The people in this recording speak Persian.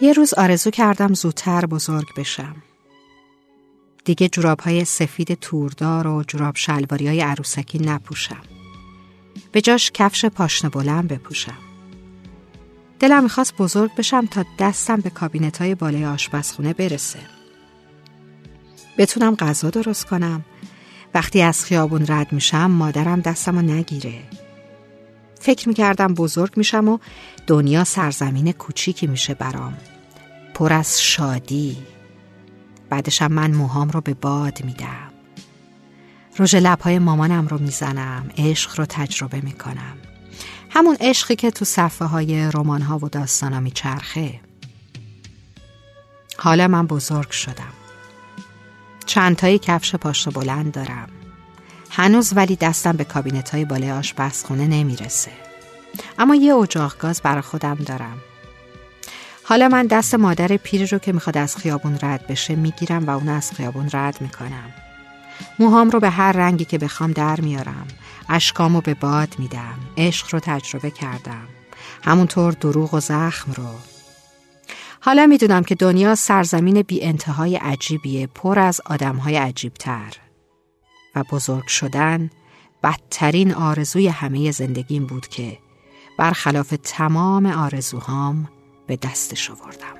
یه روز آرزو کردم زودتر بزرگ بشم. دیگه جوراب های سفید توردار و جوراب شلواری های عروسکی نپوشم. به جاش کفش پاشنه بلند بپوشم. دلم می‌خواست بزرگ بشم تا دستم به کابینت های بالای آشپزخونه برسه. بتونم غذا درست کنم. وقتی از خیابون رد میشم مادرم دستم رو نگیره. فکر می‌کردم بزرگ میشم و دنیا سرزمین کوچیکی میشه برام. پر از شادی. بعدشم من موهام رو به باد میدم. رژ لبهای مامانم رو می‌زنم. عشق رو تجربه می‌کنم. همون عشقی که تو صفحه های رمان ها و داستان ها میچرخه حالا من بزرگ شدم چندتایی کفش پاشت بلند دارم هنوز ولی دستم به کابینت های بالای آشپزخونه نمی‌رسه اما یه اجاق گاز برا خودم دارم حالا من دست مادر پیری رو که می‌خواد از خیابون رد بشه می‌گیرم و اون از خیابون رد می‌کنم. موهام رو به هر رنگی که بخوام در میارم. اشکامو به باد میدم. عشق رو تجربه کردم. همونطور دروغ و زخم رو. حالا می‌دونم که دنیا سرزمین بی انتهای عجیبیه. پر از آدمهای عجیبتر. و بزرگ شدن بدترین آرزوی همه زندگیم بود که برخلاف تمام آرزوهام به دستش آوردم.